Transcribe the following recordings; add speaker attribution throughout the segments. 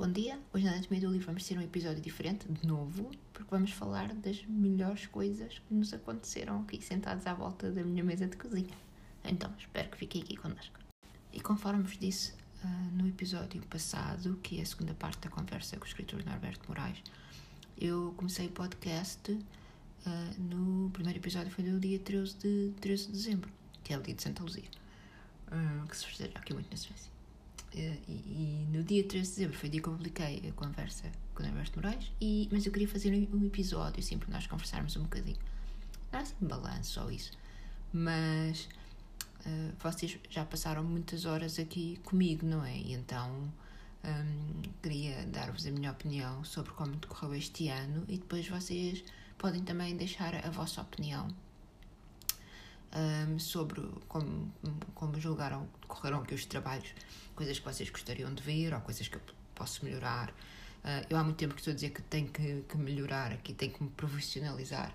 Speaker 1: Bom dia, hoje na Anatomia do Livro vamos ter um episódio diferente, de novo, porque vamos falar das melhores coisas que nos aconteceram aqui, sentados à volta da minha mesa de cozinha. Então, espero que fiquem aqui connosco. E conforme vos disse uh, no episódio passado, que é a segunda parte da conversa com o escritor Norberto Moraes, eu comecei o podcast uh, no primeiro episódio, foi no dia 13 de, 13 de dezembro, que é o dia de Santa Luzia, uh, que se festeja aqui muito na Suécia. Eh, e, e, no dia 13 de dezembro foi o dia que eu publiquei a conversa com o Alberto Moraes, e, mas eu queria fazer um episódio assim para nós conversarmos um bocadinho. Não é assim um balanço só isso, mas uh, vocês já passaram muitas horas aqui comigo, não é? E então um, queria dar-vos a minha opinião sobre como decorreu este ano e depois vocês podem também deixar a vossa opinião um, sobre como, como julgaram, correram aqui os trabalhos, coisas que vocês gostariam de ver ou coisas que eu posso melhorar. Uh, eu há muito tempo que estou a dizer que tenho que, que melhorar aqui, tenho que me profissionalizar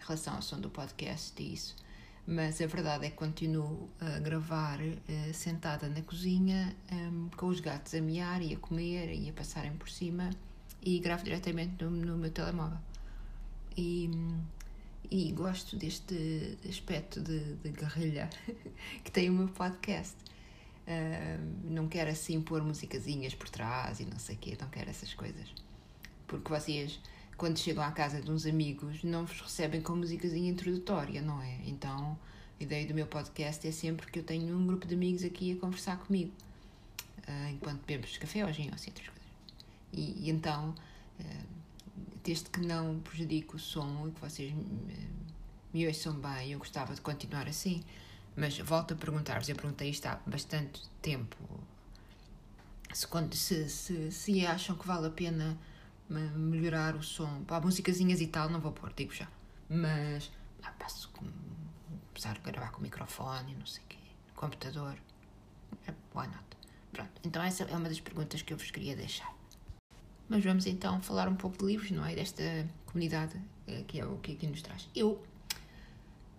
Speaker 1: em relação ao som do podcast e isso. Mas a verdade é que continuo a gravar uh, sentada na cozinha um, com os gatos a miar e a comer e a passarem por cima e gravo diretamente no, no meu telemóvel. E, e gosto deste aspecto de, de guerrilha que tem o meu podcast. Uh, não quero assim pôr musicazinhas por trás e não sei o quê, não quero essas coisas. Porque vocês, quando chegam à casa de uns amigos, não vos recebem com musicazinha introdutória, não é? Então, a ideia do meu podcast é sempre que eu tenho um grupo de amigos aqui a conversar comigo, uh, enquanto bebemos café ou gin ou assim outras coisas. E, e então. Uh, desde que não prejudique o som e que vocês me, me ouçam bem, eu gostava de continuar assim. Mas volto a perguntar-vos, eu perguntei isto há bastante tempo, se, se, se, se acham que vale a pena melhorar o som. Pá, musicazinhas e tal, não vou pôr, digo já. Mas ah, passo com, começar a gravar com o microfone, não sei o quê, computador. É, why not? Pronto, então essa é uma das perguntas que eu vos queria deixar. Mas vamos então falar um pouco de livros, não é? Desta comunidade eh, que é o que aqui nos traz. Eu,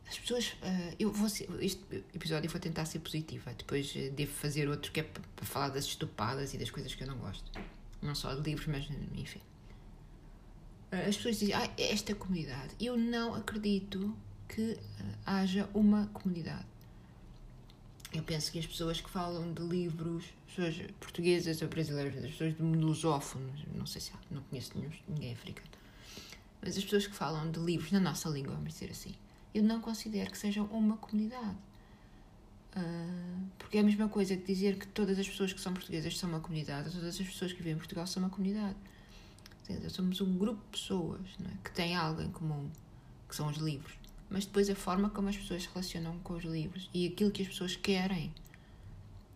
Speaker 1: as pessoas, uh, eu vou este episódio eu vou tentar ser positiva, depois eh, devo fazer outro que é para falar das estupadas e das coisas que eu não gosto. Não só de livros, mas enfim. As pessoas dizem, ah, esta comunidade. Eu não acredito que haja uma comunidade. Eu penso que as pessoas que falam de livros, pessoas portuguesas ou brasileiras, as pessoas do mundo lusófono, não sei se há, não conheço nenhum, ninguém africano, mas as pessoas que falam de livros na nossa língua, vamos dizer assim, eu não considero que sejam uma comunidade. Uh, porque é a mesma coisa que dizer que todas as pessoas que são portuguesas são uma comunidade, todas as pessoas que vivem em Portugal são uma comunidade. Somos um grupo de pessoas é? que têm algo em comum, que são os livros mas depois a forma como as pessoas se relacionam com os livros e aquilo que as pessoas querem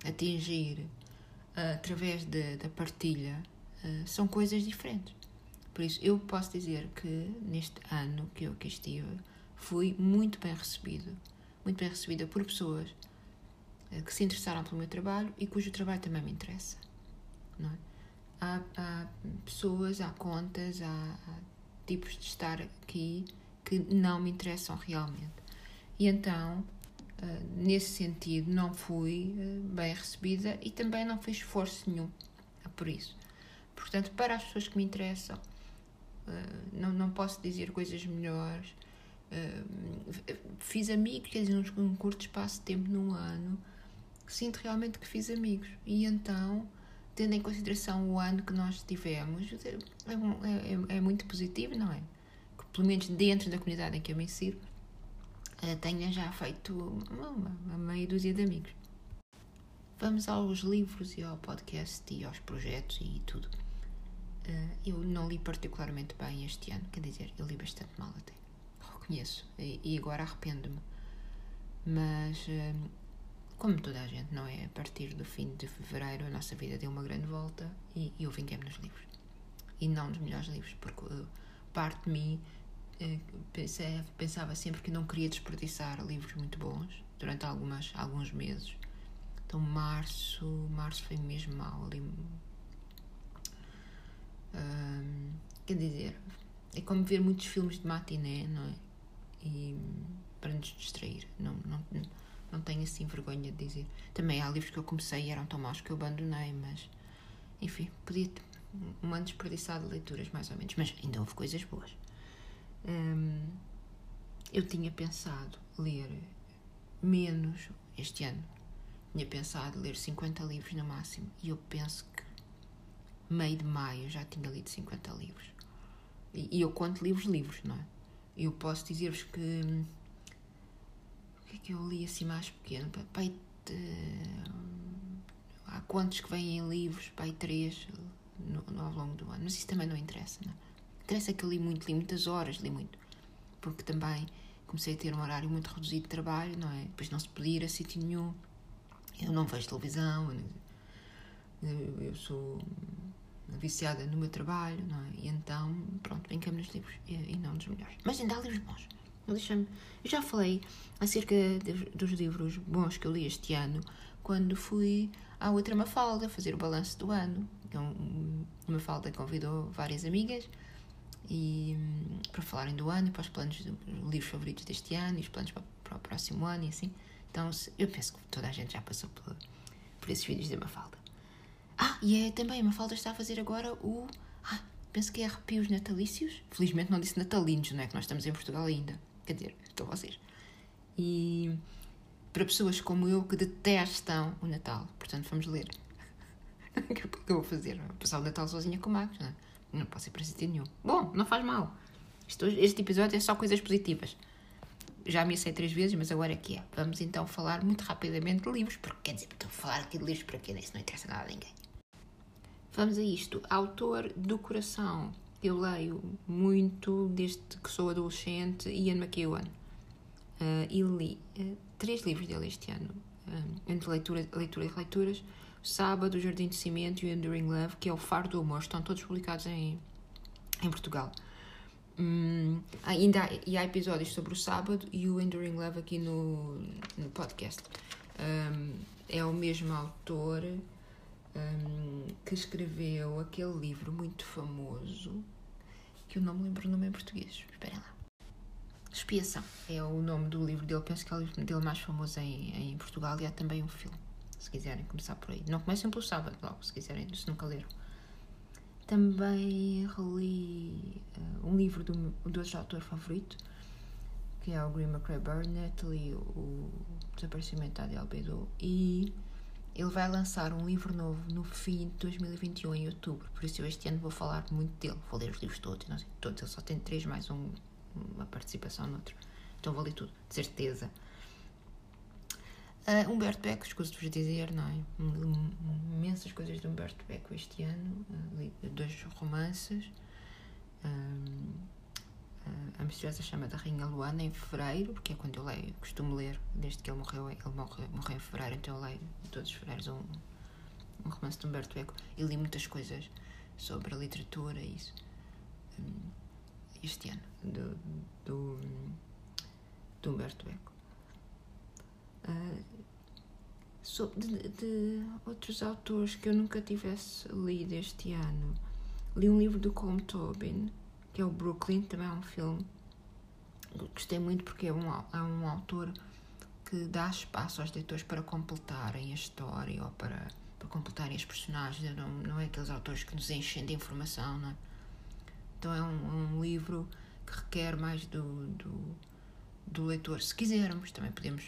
Speaker 1: atingir uh, através de, da partilha uh, são coisas diferentes. Por isso, eu posso dizer que neste ano que eu aqui estive, fui muito bem recebido, muito bem recebida por pessoas uh, que se interessaram pelo meu trabalho e cujo trabalho também me interessa. Não é? há, há pessoas, há contas, há, há tipos de estar aqui que não me interessam realmente. E então, uh, nesse sentido, não fui uh, bem recebida e também não fiz esforço nenhum por isso. Portanto, para as pessoas que me interessam, uh, não, não posso dizer coisas melhores. fiz amigos, quer dizer, num curto espaço de tempo, num ano, sinto realmente que fiz amigos. E então, tendo em consideração o ano que nós tivemos, é, é, é, é muito positivo, não é? Pelo menos dentro da comunidade em que eu me insiro, eh, tenha já feito uma, uma meia dúzia de amigos. Vamos aos livros e ao podcast e aos projetos e tudo. Eh, eu não li particularmente bem este ano, quer dizer, eu li bastante mal até. Reconheço. E agora arrependo-me. Mas, eh, como toda a gente, não é? A partir do fim de fevereiro a nossa vida deu uma grande volta e eu vinguei-me nos livros. E não nos melhores livros, porque parte de mim pensava sempre que não queria desperdiçar livros muito bons durante algumas, alguns meses. Então, março, março foi mesmo mal ali. Quer dizer, é como ver muitos filmes de matiné, não é? E para nos distrair. Não, não, não tenho assim vergonha de dizer. Também há livros que eu comecei e eram tão maus que eu abandonei, mas enfim, podia, um ano desperdiçado de leituras, mais ou menos, mas ainda houve coisas boas. Hum, eu tinha pensado ler menos este ano. Tinha pensado ler 50 livros no máximo e eu penso que meio de maio já tinha lido 50 livros. E, e eu conto livros livros, não é? Eu posso dizer-vos que. O que é que eu li assim mais pequeno? Pai, há quantos que vêm em livros? Pai, três no, no, ao longo do ano. Mas isso também não interessa, não é? Interessa que eu li muito, li muitas horas, li muito. Porque também comecei a ter um horário muito reduzido de trabalho, não é? Depois não se podia ir a sítio nenhum. Eu não vejo televisão, eu, eu sou viciada no meu trabalho, não é? E então, pronto, brincamos nos livros e, e, não nos melhores. Mas ainda há livros bons. Eu, já falei acerca dos livros bons que eu li este ano quando fui à outra Mafalda fazer o balanço do ano. Então, Mafalda convidou várias amigas e para falarem do ano e para os planos dos livros favoritos deste ano e os planos para, para o próximo ano e assim. Então, eu penso que toda a gente já passou por, por esses vídeos da Mafalda. Ah, e é também, a Mafalda está a fazer agora o. Ah, penso que é arrepios natalícios. Felizmente não disse natalinos, não é? Que nós estamos em Portugal ainda. Quer dizer, estou vocês. E para pessoas como eu que detestam o Natal, portanto, vamos ler. o que eu vou fazer? Vou passar o Natal sozinha com o Marcos, não é? Não posso ir para sítio nenhum. Bom, não faz mal. Este episódio é só coisas positivas. Já me sei três vezes, mas agora é que é. Vamos então falar muito rapidamente de livros, porque quer dizer, estou a falar aqui de livros para quê? Isso não interessa nada a ninguém. Vamos a isto. Autor do coração. Eu leio muito desde que sou adolescente, Ian McEwan. Uh, e li uh, três livros dele este ano, uh, entre leitura, leitura e leituras. Sábado, O Jardim de Cimento e o Enduring Love, que é o Faro do Amor, estão todos publicados em, em Portugal. Hum, ainda há, e há episódios sobre o Sábado e o Enduring Love aqui no, no podcast. Um, é o mesmo autor um, que escreveu aquele livro muito famoso que eu não me lembro o nome em português. Esperem lá. Expiação é o nome do livro dele. Penso que é o livro dele mais famoso em, em Portugal e há também um filme. Se quiserem começar por aí. Não comecem pelo sábado, logo, se quiserem, se nunca leram. Também reli uh, um livro do, do outro autor favorito, que é o Green McRae Burnett, li o Desaparecimento da Albedo e ele vai lançar um livro novo no fim de 2021, em outubro. Por isso eu este ano vou falar muito dele. Vou ler os livros todos, não sei, todos. Ele só tem três, mais um, uma participação noutro. Então vou ler tudo, de certeza. Uh, Humberto Eco, escuso-vos dizer, não é? Imensas coisas de Humberto Eco este ano. Uh, li dois romances. Um, a Misteriosa Chama da Rainha Luana em fevereiro, porque é quando eu leio, costumo ler, desde que ele morreu, ele morreu, morreu em fevereiro, então eu leio todos os fevereiros um, um romance de Humberto Eco e li muitas coisas sobre a literatura e isso hum, este ano, do, do, do Humberto Eco. Uh, de, de, outros autores que eu nunca tivesse lido este ano, li um livro do Colm Tobin, que é o Brooklyn, também é um filme. Gostei muito porque é um, é um autor que dá espaço aos leitores para completarem a história ou para, para completarem os personagens. Não, não é aqueles autores que nos enchem de informação, não é? Então é um, um livro que requer mais do, do, do, leitor. Se quisermos, também podemos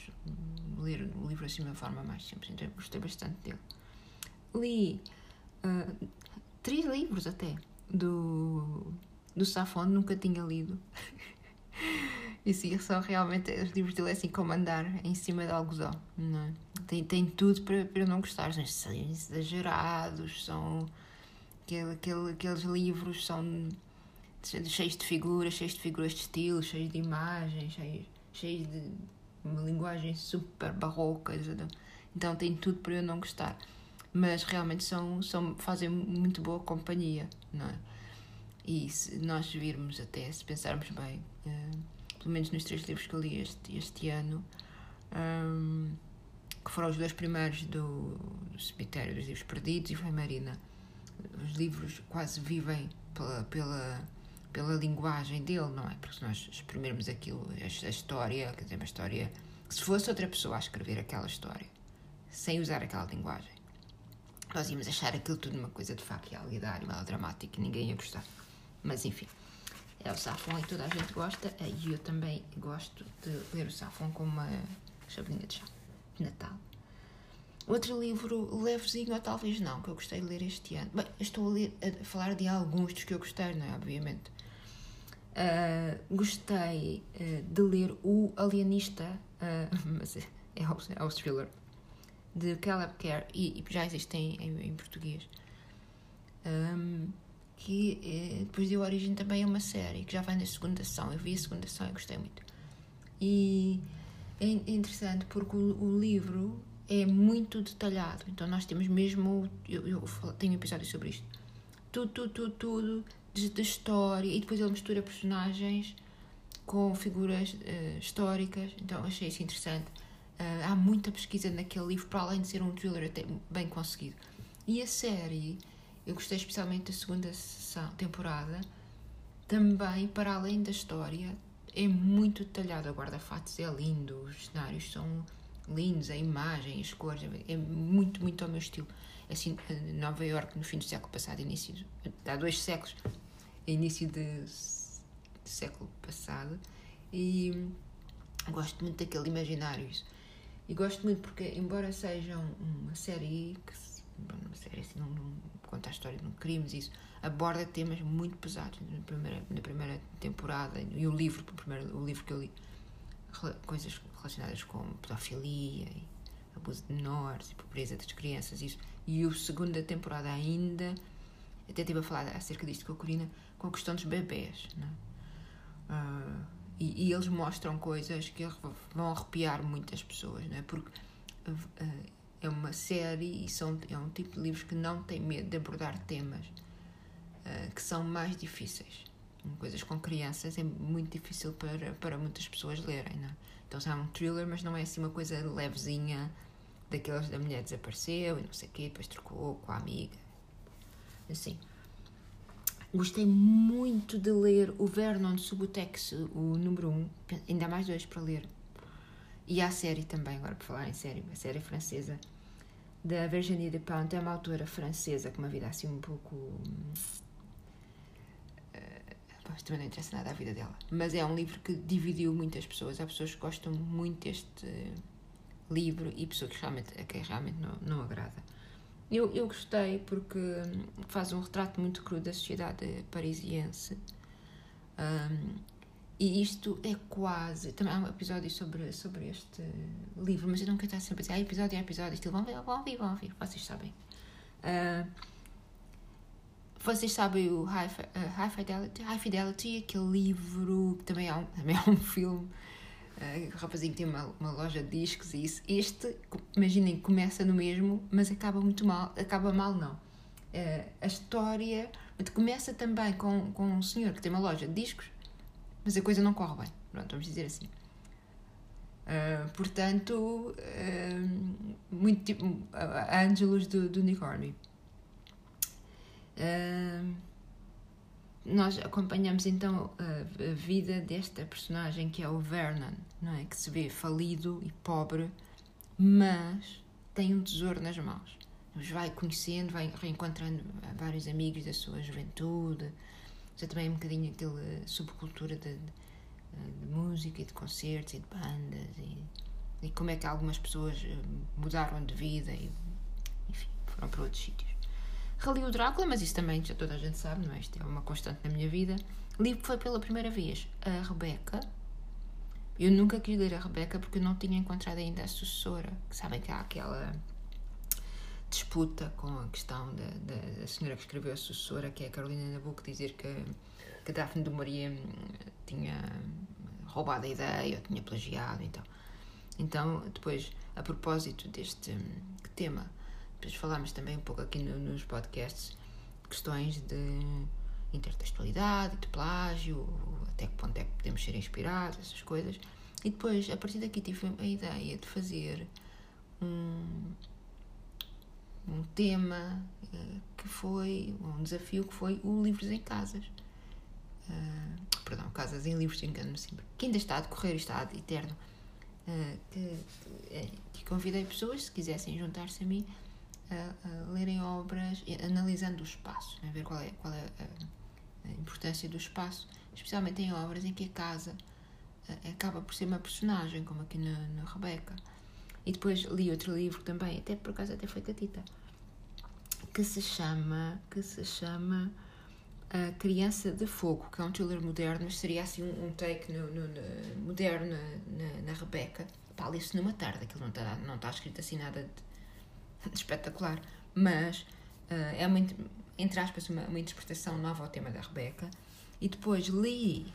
Speaker 1: ler o livro assim de uma forma mais simples. Então gostei bastante dele. Li uh, três livros até do do Safon nunca tinha lido. e sim, são realmente os livros dele é assim como andar em cima de algodão, não é? Tem, tem tudo para, para não gostar, são exagerados, são aquele, aquele, aqueles livros são cheios de figuras, cheios de figuras de estilo, cheios de imagens, cheios, cheios de uma linguagem super barroca, então tem tudo para eu não gostar. Mas realmente são, são, fazem muito boa companhia, não é? E se nós virmos até, se pensarmos bem, uh, pelo menos nos três livros que eu li este, este ano, um, que foram os dois primeiros do, do Cemitério dos Livros Perdidos e foi Marina, os livros quase vivem pela, pela, pela linguagem dele, não é? Porque se nós exprimirmos aquilo, a, história, quer dizer, uma história, se fosse outra pessoa a escrever aquela história, sem usar aquela linguagem, nós íamos achar aquilo tudo uma coisa de faca e realidade, melodramática e ninguém ia gostar. Mas enfim, é o Safon e toda a gente gosta, e eu também gosto de ler o Safon com uma chavinha de chá de Natal. Outro livro levezinho, ou talvez não, que eu gostei de ler este ano. Bem, estou a, ler, a falar de alguns dos que eu gostei, não é? Obviamente. Uh, gostei uh, de ler O Alienista, uh, mas é, é, o, thriller, de Caleb Kerr, e, e já existe em, em, português. Um, que eh, depois deu origem também a uma série que já vai na segunda ação. Eu vi a segunda ação e gostei muito. E é interessante porque o, o livro é muito detalhado. Então nós temos mesmo. Eu, eu tenho um episódio sobre isto. Tudo, tudo, tudo, tudo da história. E depois ele mistura personagens com figuras uh, históricas. Então achei isso interessante. Uh, há muita pesquisa naquele livro, para além de ser um thriller até bem conseguido. E a série, eu gostei especialmente da segunda sessão, temporada, também, para além da história, é muito detalhado. A guarda-fatos é lindo, os cenários são lindos, a imagem, as cores, é muito, muito ao meu estilo. Assim, Nova York no fim do século passado, início, há dois séculos, início de século passado, e gosto muito daquele imaginário. Isso. E gosto muito porque, embora seja uma série que, uma série assim, não, não conta a história de um crimes, isso aborda temas muito pesados na primeira, na primeira temporada e o livro, o, primeiro, o livro que eu li, coisas relacionadas com pedofilia abuso de menores e pobreza das crianças, isso. E a segunda temporada ainda, até estive a falar acerca disto com a Corina, com a questão dos bebés? Uh, e, e, eles mostram coisas que vão arrepiar muitas pessoas, né? Porque uh, é uma série e são, é um tipo de livros que não tem medo de abordar temas uh, que são mais difíceis. Coisas com crianças é muito difícil para, para muitas pessoas lerem, não é? Então é um thriller, mas não é assim uma coisa levezinha daquelas da mulher desapareceu e não sei o quê, depois trocou com a amiga. Assim. Gostei muito de ler o Vernon Subutex, o número 1, um, ainda há mais dois para ler. E a série também, agora por falar em série, a série francesa da Virginie Despentes, é uma autora francesa com uma vida assim um pouco Pois, também não interessa nada a vida dela. Mas é um livro que dividiu muitas pessoas. Há pessoas que gostam muito deste livro e pessoas que realmente, a quem realmente não, não agrada. Eu, eu gostei porque faz um retrato muito cru da sociedade parisiense. Um, e isto é quase. Também há um episódio sobre, sobre este livro, mas eu não quero estar sempre a dizer: ah, episódio é episódio. Estilo, vão, ver, vão ouvir, vão ouvir, vocês sabem. Uh, vocês sabem o High, uh, High, Fidelity, High Fidelity, aquele livro que também é um, também é um filme. Uh, rapazinho tem uma, uma loja de discos e isso. Este, imaginem, começa no mesmo, mas acaba muito mal. Acaba mal, não. Uh, a história começa também com, com um senhor que tem uma loja de discos, mas a coisa não corre bem. Pronto, vamos dizer assim. Uh, portanto, uh, muito tipo uh, Angelus do, do Nick Hornby nós acompanhamos então a, a, vida desta personagem que é o Vernon, não é? Que se vê falido e pobre, mas tem um tesouro nas mãos. Nos vai conhecendo, vai reencontrando vários amigos da sua juventude. Já também um bocadinho aquela subcultura de, de, de, música e de concertos e de bandas e, e como é que algumas pessoas eh, mudaram de vida e enfim, foram para outros sítios. Reli o Drácula, mas isso também já toda a gente sabe, não é? Isto é uma constante na minha vida. Li foi pela primeira vez a Rebeca. Eu nunca quis ler a Rebeca porque eu não tinha encontrado ainda a sucessora. Sabem que há aquela disputa com a questão da, da, da senhora que escreveu a sucessora, que é a Carolina Nabuco, dizer que, que Daphne de Maria hum, tinha roubado a ideia ou tinha plagiado. Então, então depois, a propósito deste hum, tema depois falámos também um pouco aqui no, nos podcasts questões de intertextualidade, de plágio, até que ponto é que podemos ser inspirados, essas coisas. E depois, a partir daqui, tive a ideia de fazer um, um tema uh, que foi, um desafio que foi o Livros em Casas. Uh, perdão, Casas em Livros, engano-me sempre. Que ainda está a decorrer, está eterno. Uh, que, que, que convidei pessoas, se quisessem juntar-se a mim, a, a lerem obras analisando o espaço, né? ver qual é, qual é a, a, importância do espaço, especialmente em obras em que a casa acaba por ser uma personagem, como aqui na, na Rebeca. E depois li outro livro também, até por acaso até foi Catita, que se chama, que se chama A Criança de Fogo, que é um thriller moderno, seria assim um, um take no, no, no, moderno na, na, Rebeca. Pá, li-se numa tarde, aquilo não está não tá escrito assim nada de espetacular, mas uh, é uma, entre aspas, uma, uma interpretação nova ao tema da Rebeca. E depois li,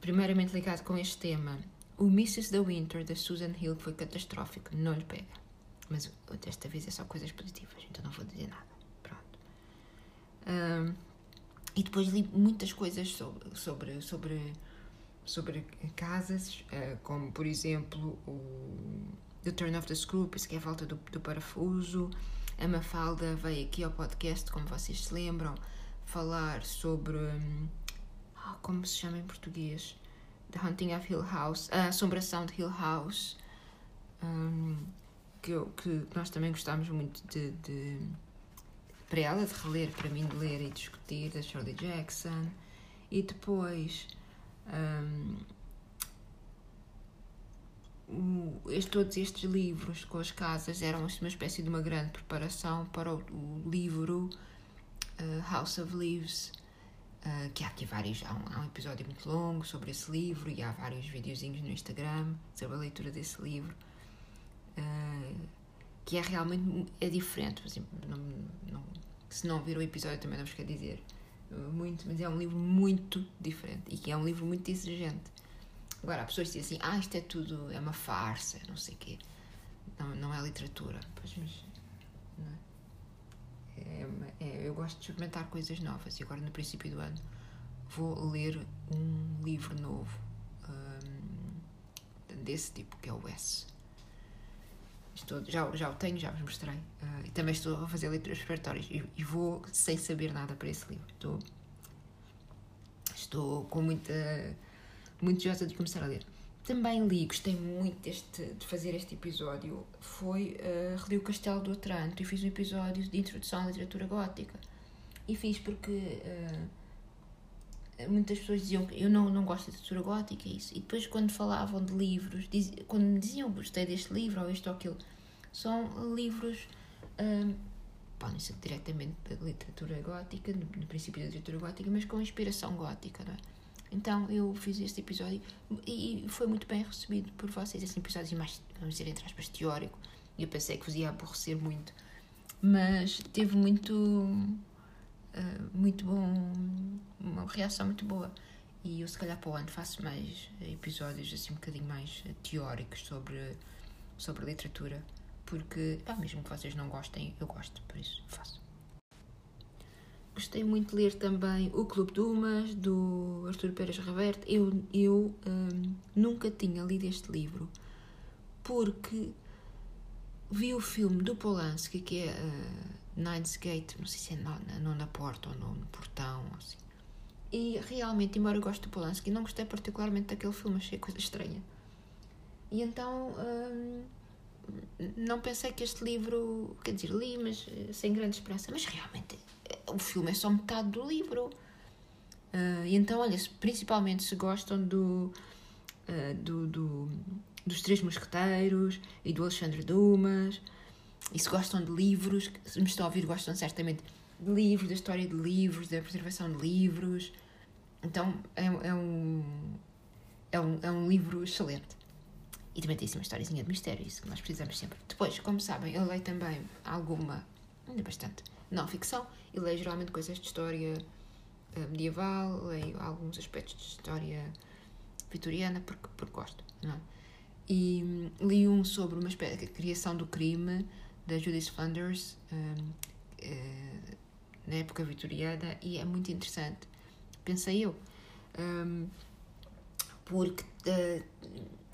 Speaker 1: primeiramente ligado com este tema, o Mrs. The Winter, da Susan Hill, que foi catastrófico, não lhe pega. Mas desta vez é só coisas positivas, então não vou dizer nada. Pronto. Um, e depois li muitas coisas sobre, sobre, sobre, sobre casas, uh, como por exemplo o The Turn of the Screw, que é a volta do, do parafuso. A Mafalda veio aqui ao podcast, como vocês se lembram, falar sobre. Um, oh, como se chama em português? The Hunting of Hill House, a Assombração de Hill House, um, que, eu, que nós também gostámos muito de, de, para ela de reler, para mim de ler e discutir, da Shirley Jackson, e depois um, este, todos estes livros com as casas eram uma espécie de uma grande preparação para o, o livro uh, House of Leaves Uh, que há aqui vários, há um, há um, episódio muito longo sobre esse livro e há vários videozinhos no Instagram sobre a leitura desse livro uh, que é realmente é diferente assim, não, não, se não viram o episódio também não vos quer dizer muito, mas é um livro muito diferente e que é um livro muito exigente agora, há pessoas que dizem assim, ah, isto é tudo, é uma farsa, não sei o quê não, não é literatura pois, mas não é? É, é, eu gosto de experimentar coisas novas e agora no princípio do ano vou ler um livro novo um, desse tipo, que é o S. Estou, já, já o tenho, já vos mostrei. Uh, e também estou a fazer leituras preparatórias e, e, vou sem saber nada para esse livro. Estou, estou com muita, muito desejosa de começar a ler também li, gostei muito deste, de fazer este episódio, foi uh, reli o Castelo do Otranto e fiz um episódio de introdução à literatura gótica. E fiz porque uh, muitas pessoas diziam que eu não, não gosto de literatura gótica, é isso. E depois, quando falavam de livros, diz, quando me diziam gostei deste livro ou isto ou aquilo, são livros. Uh, podem ser diretamente da literatura gótica, no princípio da literatura gótica, mas com inspiração gótica, não é? Então eu fiz este episódio e foi muito bem recebido por vocês. Esse episódio mais, vamos dizer, entre aspas, teórico. E eu pensei que vos ia aborrecer muito. Mas teve muito. Uh, muito bom. Uma reação muito boa. E eu, se calhar, para o ano faço mais episódios assim um bocadinho mais teóricos sobre, sobre literatura. Porque, pá, mesmo que vocês não gostem, eu gosto, por isso faço. Gostei muito de ler também O Clube de do Artur Pérez Reverte. Eu, eu um, nunca tinha lido este livro porque vi o filme do Polanski, que é uh, Nine's Gate, não sei se é na, na, na porta ou no portão, assim. E realmente, embora eu goste do Polanski, não gostei particularmente daquele filme, achei coisa estranha. E então um, não pensei que este livro, quer dizer, li, mas eh, sem grande esperança, mas realmente o filme é só metade do livro. Uh, e então, olha, principalmente se gostam do, uh, do, do, dos Três Mosqueteiros e do Alexandre Dumas, e se gostam de livros, se me estão a ouvir, gostam certamente de livros, da história de livros, da preservação de livros. Então, é, é um, é, um, é um livro excelente. E também tem assim uma historiazinha de mistério, isso que nós precisamos sempre. Depois, como sabem, eu leio também alguma, ainda bastante, não ficção, e leio geralmente coisas de história uh, medieval, leio alguns aspectos de história vitoriana, porque, porque gosto, não é? E um, li um sobre uma espécie de criação do crime, da Judith Flanders, um, uh, eh, na época vitoriana, e é muito interessante, pensei eu, um, porque uh,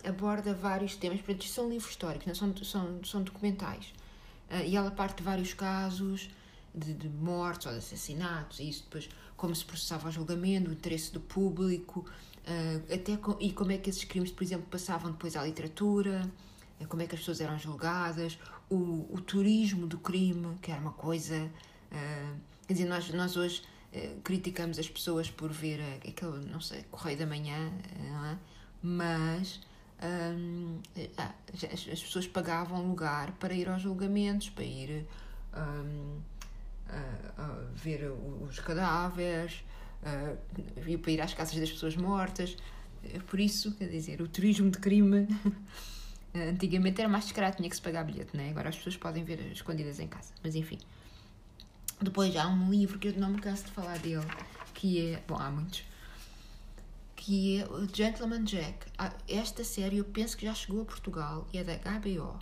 Speaker 1: aborda vários temas, portanto, são livros históricos, não são, são, são documentais. Uh, e ela parte de vários casos de, de mortes ou de assassinatos, e isso depois como se processava o julgamento, o interesse do público, uh, até com, e como é que esses crimes, por exemplo, passavam depois à literatura. como é que as pessoas eram julgadas, o, o turismo do crime, que era uma coisa. Uh, quer dizer, nós, nós hoje uh, criticamos as pessoas por ver aquele, não sei, Correio da Manhã, é? mas um, as, as, pessoas pagavam lugar para ir aos julgamentos, para ir um, a, a ver os cadáveres, uh, para ir às casas das pessoas mortas. Por isso, quer dizer, o turismo de crime antigamente era mais descarado, tinha que se pagar bilhete, né? agora as pessoas podem ver escondidas em casa. Mas enfim. Depois há um livro que eu não me canso de falar dele, que é. Bom, há muitos que é o Gentleman Jack. Ah, esta série eu penso que já chegou a Portugal e é da HBO.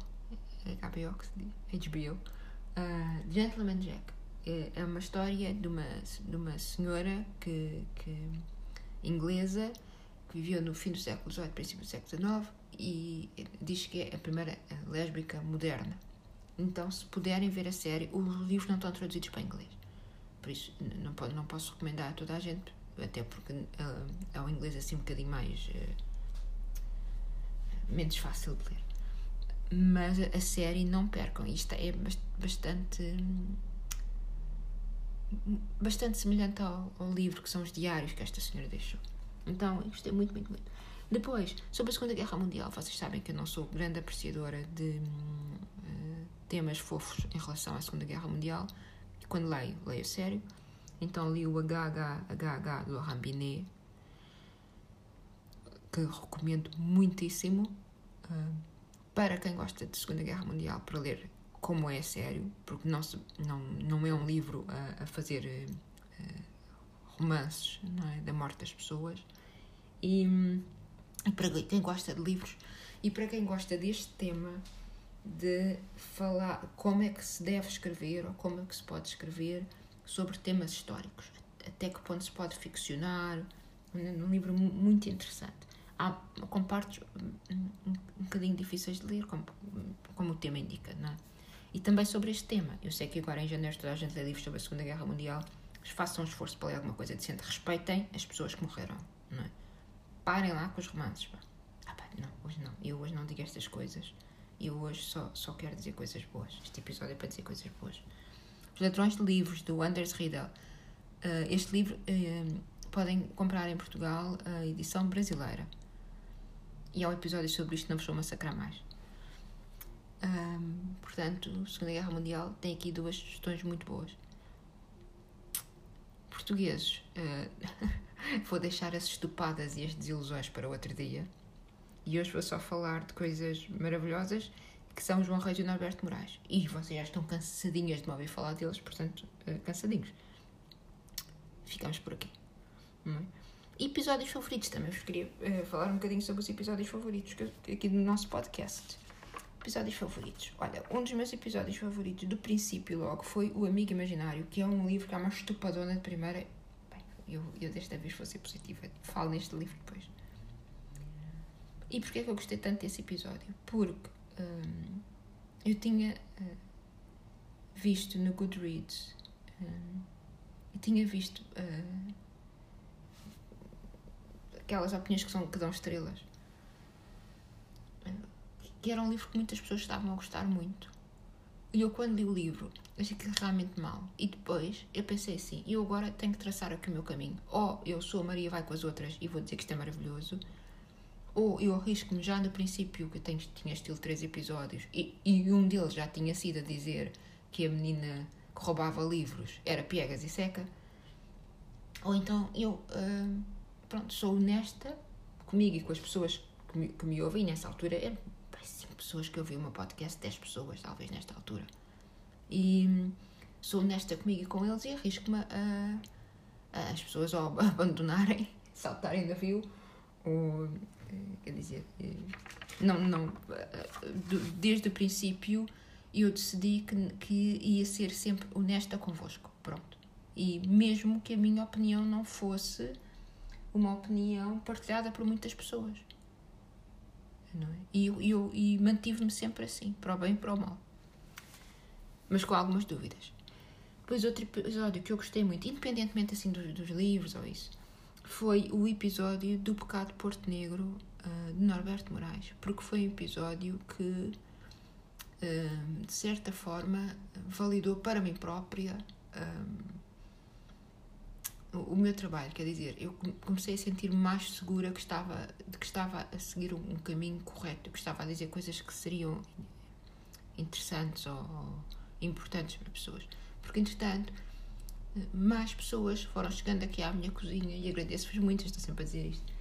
Speaker 1: É HBO que se diz? HBO. Uh, ah, Gentleman Jack. É, é, uma história de uma, de uma senhora que, que inglesa que viveu no fim do século XVIII, princípio do século XIX e diz que é a primeira lésbica moderna. Então, se puderem ver a série, os livros não estão traduzidos para inglês. Por isso, não, não posso recomendar a toda a gente, até porque uh, é um inglês assim um bocadinho mais. Uh, menos fácil de ler. Mas a, série não percam, isto é bastante. bastante semelhante ao, ao, livro que são os diários que esta senhora deixou. Então, gostei muito, muito, muito. Depois, sobre a Segunda Guerra Mundial, vocês sabem que eu não sou grande apreciadora de uh, temas fofos em relação à Segunda Guerra Mundial. Quando leio, leio sério. Então li o HHHH do Rambinet, que recomendo muitíssimo uh, para quem gosta de Segunda Guerra Mundial, para ler como é sério, porque não, se, não, não é um livro a, a fazer uh, romances é, da morte das pessoas. E para quem gosta de livros e para quem gosta deste tema de falar como é que se deve escrever ou como é que se pode escrever sobre temas históricos. Até que ponto se pode ficcionar. Um livro muito interessante. Há, com partes um, um, um bocadinho difíceis de ler, como, como o tema indica, não é? E também sobre este tema. Eu sei que agora em janeiro toda a gente lê livros sobre a Segunda Guerra Mundial. Façam um esforço para ler alguma coisa decente. Respeitem as pessoas que morreram, não é? Parem lá com os romances. Ah, pá, não, hoje não. Eu hoje não digo estas coisas. Eu hoje só, só quero dizer coisas boas. Este episódio é para dizer coisas boas. Os Ladrões de Livros, do Anders Riedel. Uh, este livro uh, podem comprar em Portugal a edição brasileira. E há um episódio sobre isto, não vos vou massacrar mais. Um, portanto, Segunda Guerra Mundial tem aqui duas questões muito boas. Portugueses, uh, vou deixar as estupadas e as desilusões para outro dia. E hoje vou só falar de coisas maravilhosas que são João Reis e Norberto Moraes. E vocês já estão cansadinhas de me ouvir falar deles, portanto, uh, cansadinhos. Ficamos por aqui. É? Episódios favoritos também. Vos queria uh, falar um bocadinho sobre os episódios favoritos que, aqui do nosso podcast. Episódios favoritos. Olha, um dos meus episódios favoritos do princípio logo foi O Amigo Imaginário, que é um livro que é uma estupadona de primeira. Bem, eu, eu desta vez vou ser positiva. Falo neste livro depois. E porquê é que eu gostei tanto desse episódio? Porque um, eu tinha uh, visto no Goodreads, um, eu tinha visto uh, aquelas opiniões que, são, que dão estrelas, que era um livro que muitas pessoas estavam a gostar muito. E eu, quando li o livro, achei que realmente mal. E depois eu pensei assim: eu agora tenho que traçar aqui o meu caminho. Ou eu sou a Maria, vai com as outras e vou dizer que isto é maravilhoso ou eu arrisco-me já no princípio, que tenho, tinha estilo três episódios, e, e um deles já tinha sido a dizer que a menina que roubava livros era piegas e seca, ou então eu, uh, pronto, sou honesta comigo e com as pessoas que me, que me ouvem, nessa altura eram 5 pessoas que ouviam o meu podcast, 10 pessoas talvez nesta altura, e hum, sou honesta comigo e com eles e arrisco-me a, a, as pessoas a abandonarem, saltarem o navio, ou quer dizer, eh, não, não, eh, desde o princípio eu decidi que, que ia ser sempre honesta convosco, pronto. E mesmo que a minha opinião não fosse uma opinião partilhada por muitas pessoas. Não é? E eu e mantive-me sempre assim, para o bem e para o mal. Mas com algumas dúvidas. Depois outro episódio que eu gostei muito, independentemente assim dos, dos livros ou isso, foi o episódio do Pecado Porto Negro uh, de Norberto Moraes, porque foi um episódio que, uh, de certa forma, validou para mim própria o meu trabalho, quer dizer, eu comecei a sentir-me mais segura que estava, de que estava a seguir um caminho correto, que estava a dizer coisas que seriam interessantes ou, ou importantes para pessoas. Porque, entretanto, mais pessoas foram chegando aqui à minha cozinha e agradeço-vos muito, estou sempre a dizer isto.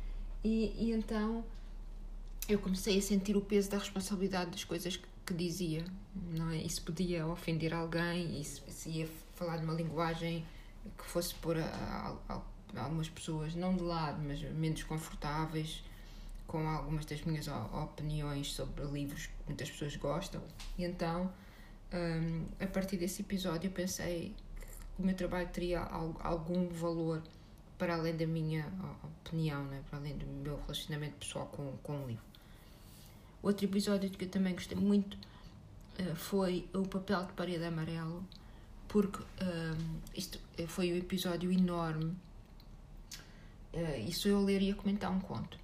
Speaker 1: E, e, então eu comecei a sentir o peso da responsabilidade das coisas que, que dizia, não é? Isso podia ofender alguém, isso, se ia falar de uma linguagem que fosse pôr a, a, a, algumas pessoas, não de lado, mas menos confortáveis com algumas das minhas opiniões sobre livros que muitas pessoas gostam. E então, um, a partir desse episódio, eu pensei o meu trabalho teria algum valor para além da minha opinião, né? para além do meu relacionamento pessoal com, com o livro. Outro episódio que eu também gostei muito uh, foi o papel de parede amarelo porque um, isto foi um episódio enorme sou eu ler e a comentar um conto.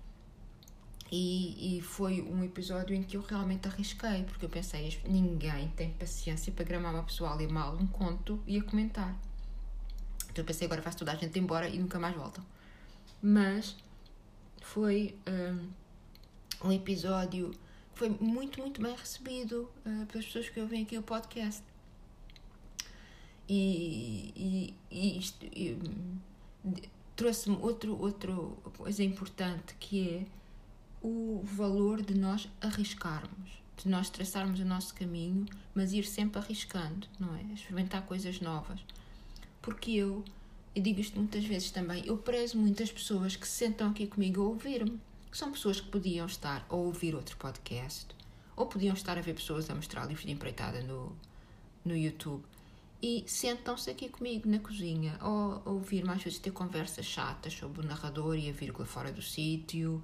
Speaker 1: E, e, foi um episódio em que eu realmente arrisquei, porque eu pensei, ninguém tem paciência para gramar uma pessoa a ler mal um conto e a comentar. Então eu pensei, agora faz toda a gente embora e nunca mais voltam. Mas foi um, um episódio que foi muito, muito bem recebido uh, pelas pessoas que ouvem aqui o podcast. E, e, e isto trouxe-me outro, outro coisa importante que é o valor de nós arriscarmos, de nós traçarmos o nosso caminho, mas ir sempre arriscando, não é? Experimentar coisas novas. Porque eu, eu digo isto muitas vezes também, eu prezo muitas pessoas que se sentam aqui comigo a ouvir-me. São pessoas que podiam estar a ouvir outro podcast, ou podiam estar a ver pessoas a mostrar livros de empreitada no, no YouTube e sentam-se aqui comigo na cozinha ou ouvir mais vezes ter conversas chatas sobre o narrador e a vírgula fora do sítio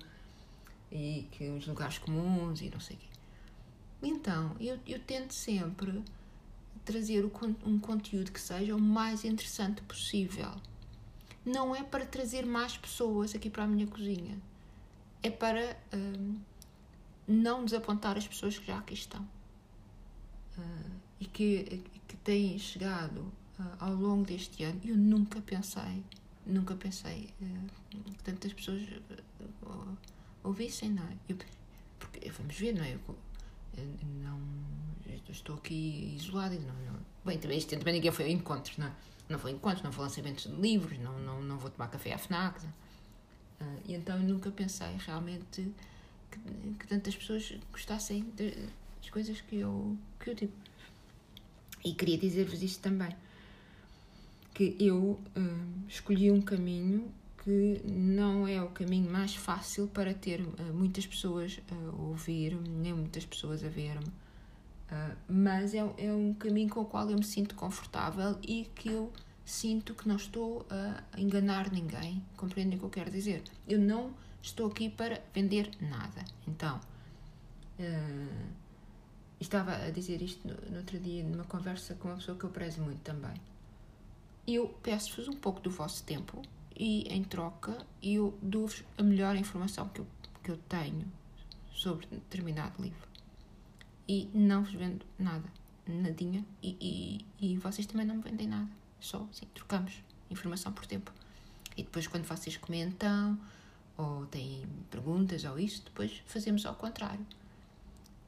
Speaker 1: e que os lugares comuns e não sei o quê. Então, eu, eu tento sempre trazer o, um conteúdo que seja o mais interessante possível. Não é para trazer mais pessoas aqui para a minha cozinha. É para hum, não desapontar as pessoas que já aqui estão. Uh, e que que têm chegado uh, ao longo deste ano, eu nunca pensei, nunca pensei uh, que tantas pessoas ouvissem, não é? Eu, porque, vamos ver, não é? Eu, não, estou aqui isolada, não, não. Bem, também, isto também ninguém foi a encontros, não é? Não foi encontros, não foi lançamentos de livros, não, não, não vou tomar café à FNAC. Uh, e então eu nunca pensei realmente que, que tantas pessoas gostassem das coisas que eu, que eu digo. E queria dizer-vos isto também: que eu uh, escolhi um caminho que não é o caminho mais fácil para ter uh, muitas pessoas a ouvir-me, nem muitas pessoas a ver-me, uh, mas é, é um caminho com o qual eu me sinto confortável e que eu sinto que não estou a enganar ninguém. Compreendem o que eu quero dizer? Eu não estou aqui para vender nada. Então. Uh, estava a dizer isto no, no, outro dia, numa conversa com uma pessoa que eu prezo muito também. Eu peço-vos um pouco do vosso tempo e, em troca, eu dou-vos a melhor informação que eu, que eu tenho sobre determinado livro. E não vos vendo nada, nadinha, e, e, e vocês também não me vendem nada. Só, sim, trocamos informação por tempo. E depois, quando vocês comentam, ou têm perguntas ou isto, depois fazemos ao contrário.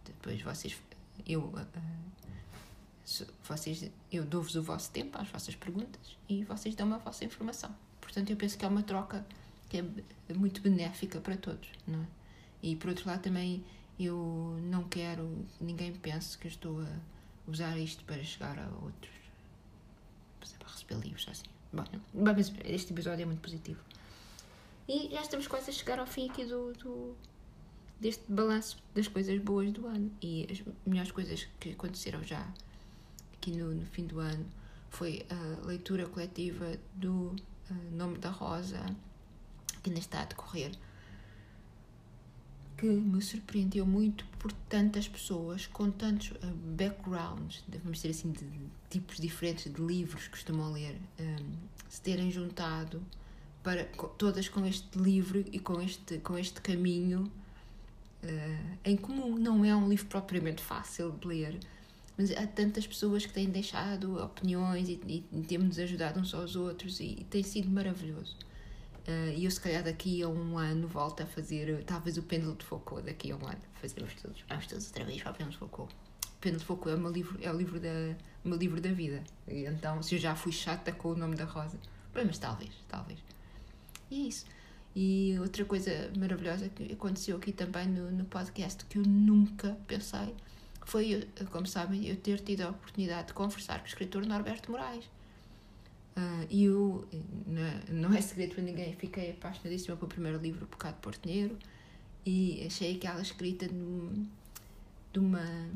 Speaker 1: Depois vocês eu, uh, vocês, eu dou-vos o vosso tempo às vossas perguntas e vocês dão-me a vossa informação. Portanto, eu penso que é uma troca que é muito benéfica para todos, não é? E por outro lado, também eu não quero que ninguém pense que estou a usar isto para chegar a outros, para receber livros, assim. Bom, mas este episódio é muito positivo. E já estamos quase a chegar ao fim aqui do, do deste balanço das coisas boas do ano. E as melhores coisas que aconteceram já aqui no, no fim do ano foi a leitura coletiva do Nome da Rosa, que ainda está a decorrer, que me surpreendeu muito por tantas pessoas com tantos uh, backgrounds, vamos dizer assim, de, de tipos diferentes de livros que costumam ler, um, eh, se terem juntado para todas com este livro e com este, com este caminho uh, em comum. Não é um livro propriamente fácil de ler, mas há tantas pessoas que têm deixado opiniões e, e, e temos ajudado uns aos outros e, e tem sido maravilhoso. Uh, e eu, se calhar, daqui a um ano volto a fazer, talvez, o Pêndulo de Foucault. Daqui a um ano fazemos todos, vamos todos outra vez para o Pêndulo de Foucault. O Pêndulo de Foucault é o meu livro, é o livro da, meu livro da vida. E então, se eu já fui chata com o nome da Rosa, mas talvez, talvez. E é isso. E outra coisa maravilhosa que aconteceu aqui também no, no podcast que eu nunca pensei foi, como sabem, eu ter tido a oportunidade de conversar com o escritor Norberto Moraes. Uh, e eu, não, não é segredo para ninguém, fiquei apaixonadíssima pelo primeiro livro, Pecado Portinheiro, e achei aquela escrita de, de uma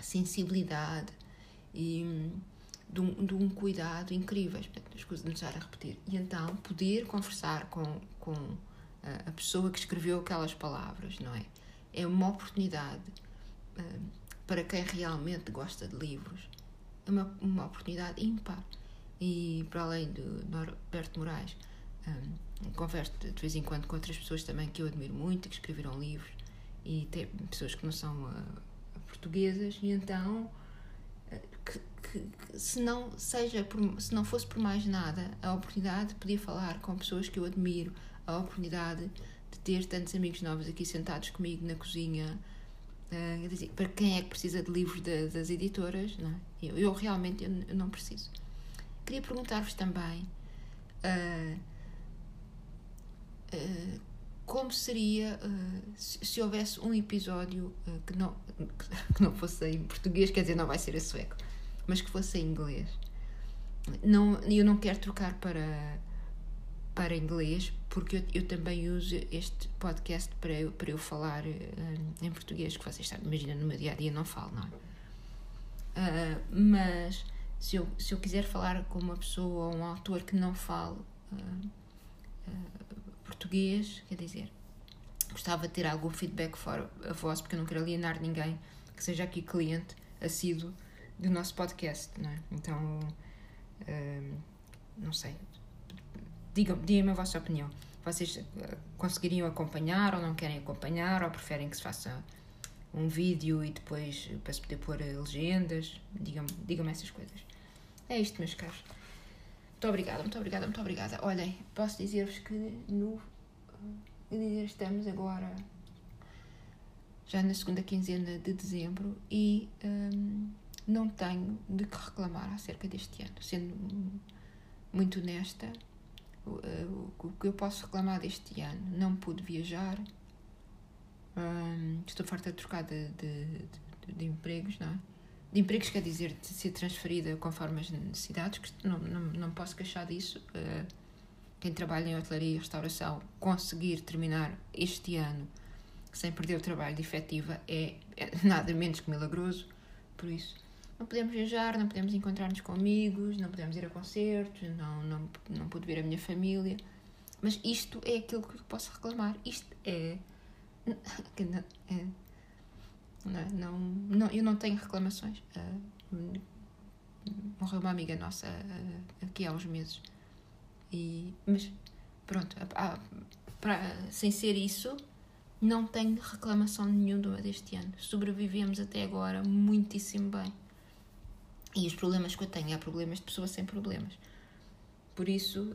Speaker 1: sensibilidade e de um, de um cuidado incríveis, escuso de nos a repetir. E então, poder conversar com, com a, a pessoa que escreveu aquelas palavras, não é? É uma oportunidade para quem realmente gosta de livros, é uma, uma oportunidade ímpar. E para além de Norberto Moraes, um, converso de vez em quando com outras pessoas também que eu admiro muito, que escreveram livros, e tem pessoas que não são uh, portuguesas, e então que, que, que, se não seja por, se não fosse por mais nada a oportunidade de poder falar com pessoas que eu admiro a oportunidade de ter tantos amigos novos aqui sentados comigo na cozinha uh, para quem é que precisa de livros de, das editoras não é? eu, eu, realmente eu, eu, não preciso queria perguntar-vos também uh, uh, como seria se, se, houvesse um episódio que, não, que não fosse em português, quer dizer, não vai ser em sueco, mas que fosse em inglês. Não, eu não quero trocar para, para inglês, porque eu, eu também uso este podcast para eu, para eu falar uh, em português, que vocês sabem, imagina, no meu dia a dia não falo, não é? mas se eu, se eu quiser falar com uma pessoa ou um autor que não fale português, quer dizer, gostava de ter algum feedback fora a voz, porque eu não quero alienar ninguém que seja aqui cliente assíduo do nosso podcast, não é? Então, não sei, digam-me digam a vossa opinião. Vocês eh, conseguiriam acompanhar ou não querem acompanhar ou preferem que se faça um vídeo e depois para se poder pôr eh, legendas? Digam-me digam essas coisas. É isto, meus caros. Muito obrigada, muito obrigada, muito obrigada. Olhem, posso dizer-vos que no. Estamos agora já na segunda quinzena de dezembro e hum, não tenho de que reclamar acerca deste ano. Sendo muito honesta, que eu posso reclamar deste ano? Não pude viajar, estou farta de trocar de, de, de, de empregos, não é? de empregos quer dizer de ser transferida conforme as necessidades, que não, não, não posso queixar disso. Uh, quem trabalha em hotelaria e restauração conseguir terminar este ano sem perder o trabalho de efetiva é, é nada menos que milagroso. Por isso, não podemos viajar, não podemos encontrar-nos com amigos, não podemos ir a concertos, não, não, não pude ver a minha família. Mas isto é aquilo que posso reclamar. Isto é. é não, é? não, não, eu não tenho reclamações. Uh, morreu uma amiga nossa uh, aqui há uns meses. E, mas pronto, uh, para, sem ser isso, não tenho reclamação nenhuma deste ano. Sobrevivemos até agora muitíssimo bem. E os problemas que eu tenho, há problemas de pessoas sem problemas. Por isso,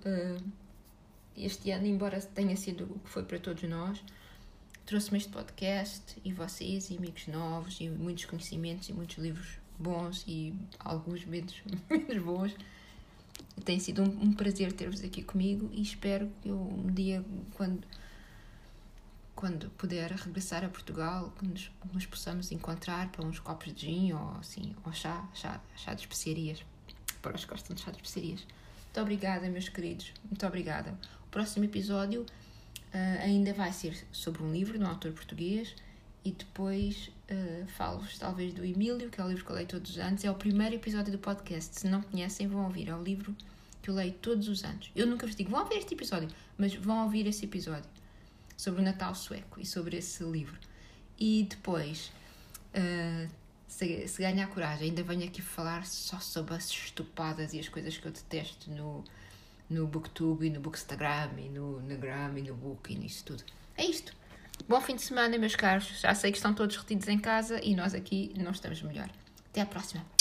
Speaker 1: este ano, embora tenha sido o que foi para todos nós, trouxe-me este podcast e vocês e amigos novos e muitos conhecimentos e muitos livros bons e alguns menos, menos bons. Tem sido um, um prazer ter-vos aqui comigo e espero que eu um dia, quando, quando puder regressar a Portugal, que nos, nos possamos encontrar para uns copos de gin ou assim, ou chá, chá, chá de especiarias, para os que gostam de chá de especiarias. Muito obrigada, meus queridos. Muito obrigada. O próximo episódio Uh, ainda vai ser sobre um livro de um autor português e depois uh, falo-vos talvez do Emílio, que é o livro que eu leio todos os anos. É o primeiro episódio do podcast. Se não conhecem, vão ouvir. É o livro que eu leio todos os anos. Eu nunca vos digo, vão ouvir este episódio, mas vão ouvir esse episódio sobre o Natal sueco e sobre esse livro. E depois, uh, se, se ganhar coragem, ainda venho aqui falar só sobre as estupadas e as coisas que eu detesto no no Booktube e no Bookstagram e no, no Gram e no Book e nisso tudo. É isto. Bom fim de semana, meus caros. Já sei que estão todos retidos em casa e nós aqui não estamos melhor. Até à próxima.